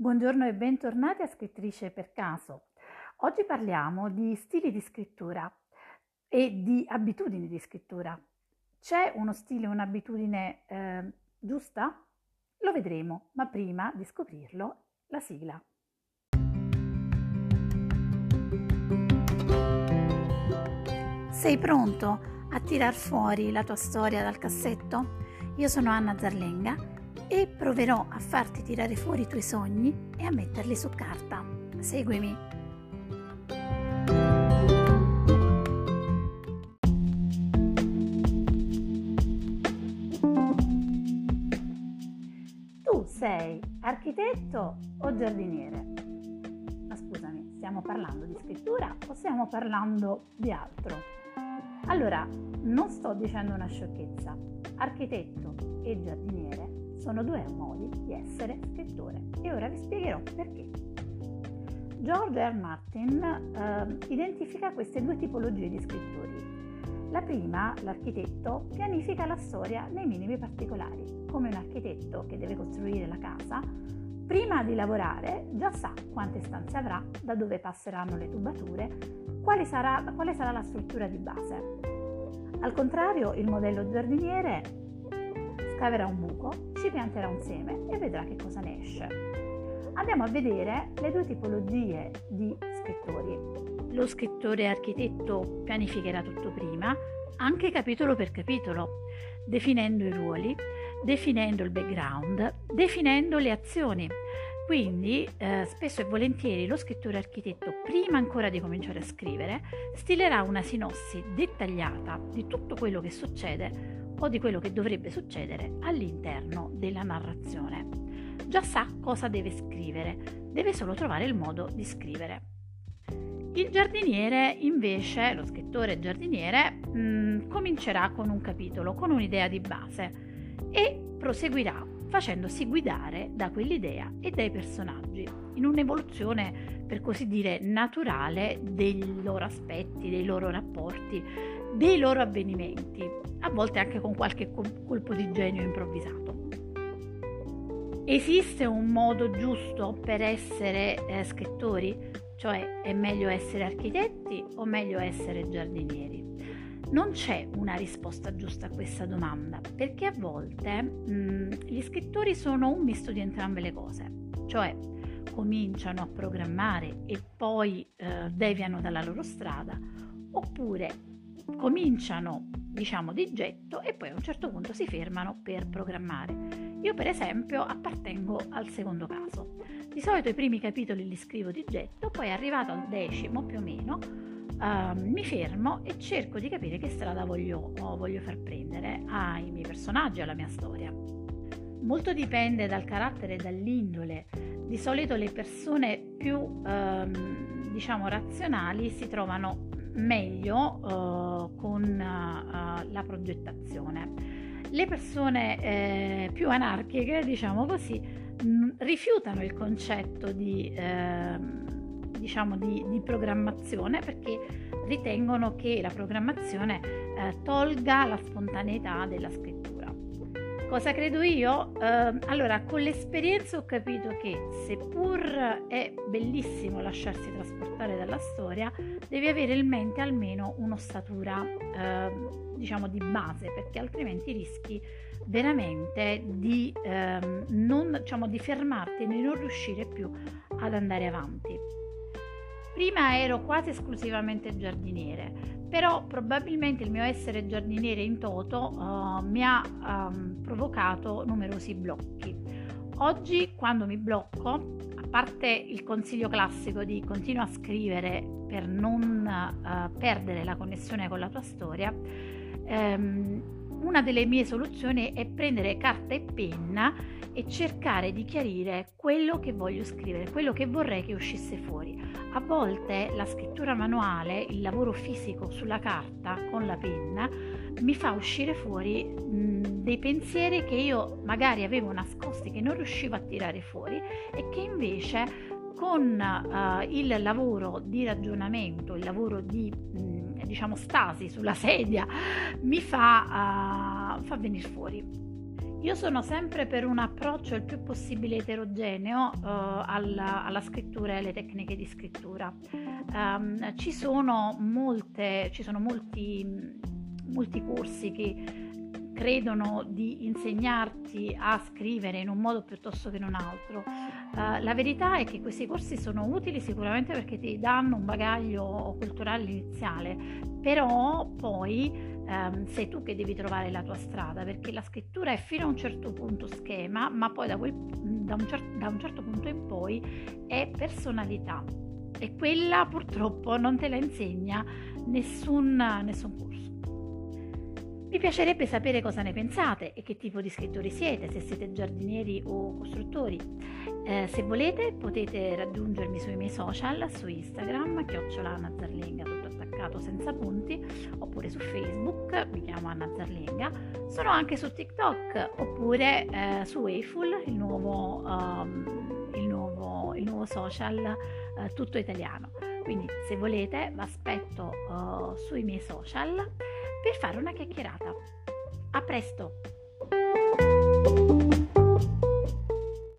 Buongiorno e bentornati a Scrittrice per caso. Oggi parliamo di stili di scrittura e di abitudini di scrittura. C'è uno stile, un'abitudine eh, giusta? Lo vedremo, ma prima di scoprirlo, la sigla. Sei pronto a tirar fuori la tua storia dal cassetto? Io sono Anna Zarlenga e proverò a farti tirare fuori i tuoi sogni e a metterli su carta. Seguimi. Tu sei architetto o giardiniere? Ma scusami, stiamo parlando di scrittura o stiamo parlando di altro? Allora, non sto dicendo una sciocchezza. Architetto e giardiniere sono due modi di essere scrittore e ora vi spiegherò perché. George R. Martin eh, identifica queste due tipologie di scrittori. La prima, l'architetto, pianifica la storia nei minimi particolari, come un architetto che deve costruire la casa, prima di lavorare già sa quante stanze avrà, da dove passeranno le tubature, quale sarà, quale sarà la struttura di base. Al contrario, il modello giardiniere scaverà un buco, ci pianterà un seme e vedrà che cosa ne esce. Andiamo a vedere le due tipologie di scrittori. Lo scrittore architetto pianificherà tutto prima, anche capitolo per capitolo, definendo i ruoli, definendo il background, definendo le azioni. Quindi eh, spesso e volentieri lo scrittore architetto, prima ancora di cominciare a scrivere, stilerà una sinossi dettagliata di tutto quello che succede o di quello che dovrebbe succedere all'interno della narrazione. Già sa cosa deve scrivere, deve solo trovare il modo di scrivere. Il giardiniere, invece, lo scrittore giardiniere, mh, mm, comincerà con un capitolo, con un'idea di base e proseguirà facendosi guidare da quell'idea e dai personaggi, in un'evoluzione per così dire naturale dei loro aspetti, dei loro rapporti, dei loro avvenimenti, a volte anche con qualche colpo di genio improvvisato. Esiste un modo giusto per essere eh, scrittori? Cioè è meglio essere architetti o meglio essere giardinieri? Non c'è una risposta giusta a questa domanda, perché a volte mh, mm, gli scrittori sono un misto di entrambe le cose, cioè cominciano a programmare e poi eh, deviano dalla loro strada, oppure cominciano diciamo di getto e poi a un certo punto si fermano per programmare. Io per esempio appartengo al secondo caso. Di solito i primi capitoli li scrivo di getto, poi arrivato al decimo più o meno uh, mi fermo e cerco di capire che strada voglio, voglio far prendere ai miei personaggi, alla mia storia. Molto dipende dal carattere e dall'indole. Di solito le persone più um, diciamo razionali si trovano meglio uh, con uh, la progettazione. Le persone eh, più anarchiche, diciamo così, mh, rifiutano il concetto di, eh, diciamo di, di, programmazione perché ritengono che la programmazione eh, tolga la spontaneità della scrittura. Cosa credo io? Uh, allora, con l'esperienza ho capito che seppur è bellissimo lasciarsi trasportare dalla storia, devi avere in mente almeno un'ossatura, uh, diciamo, di base, perché altrimenti rischi veramente di, uh, non, diciamo, di fermarti e di non riuscire più ad andare avanti. Prima ero quasi esclusivamente giardiniere, però probabilmente il mio essere giardiniere in toto uh, mi ha um, provocato numerosi blocchi. Oggi quando mi blocco, a parte il consiglio classico di continua a scrivere per non uh, perdere la connessione con la tua storia, um, una delle mie soluzioni è prendere carta e penna e cercare di chiarire quello che voglio scrivere, quello che vorrei che uscisse fuori. A volte la scrittura manuale, il lavoro fisico sulla carta con la penna, mi fa uscire fuori mh, dei pensieri che io magari avevo nascosti, che non riuscivo a tirare fuori e che invece con uh, il lavoro di ragionamento, il lavoro di mh, diciamo stasi sulla sedia mi fa, uh, fa venire fuori. Io sono sempre per un approccio il più possibile eterogeneo uh, alla, alla, scrittura e alle tecniche di scrittura. Um, ci sono molte, ci sono molti, molti corsi che credono di insegnarti a scrivere in un modo piuttosto che in un altro. Uh, la verità è che questi corsi sono utili sicuramente perché ti danno un bagaglio culturale iniziale, però poi um, sei tu che devi trovare la tua strada perché la scrittura è fino a un certo punto schema, ma poi da, quel, da, un, cer- da un certo punto in poi è personalità e quella purtroppo non te la insegna nessun, nessun corso. Mi piacerebbe sapere cosa ne pensate e che tipo di scrittori siete, se siete giardinieri o costruttori. Eh, se volete potete raggiungermi sui miei social, su Instagram, chiocciola Anna Zarlenga, tutto attaccato senza punti, oppure su Facebook, mi chiamo Anna Zarlenga. Sono anche su TikTok, oppure eh, su Wayful, il nuovo, um, il nuovo, il nuovo social eh, tutto italiano. Quindi se volete vi aspetto uh, sui miei social per fare una chiacchierata. A presto!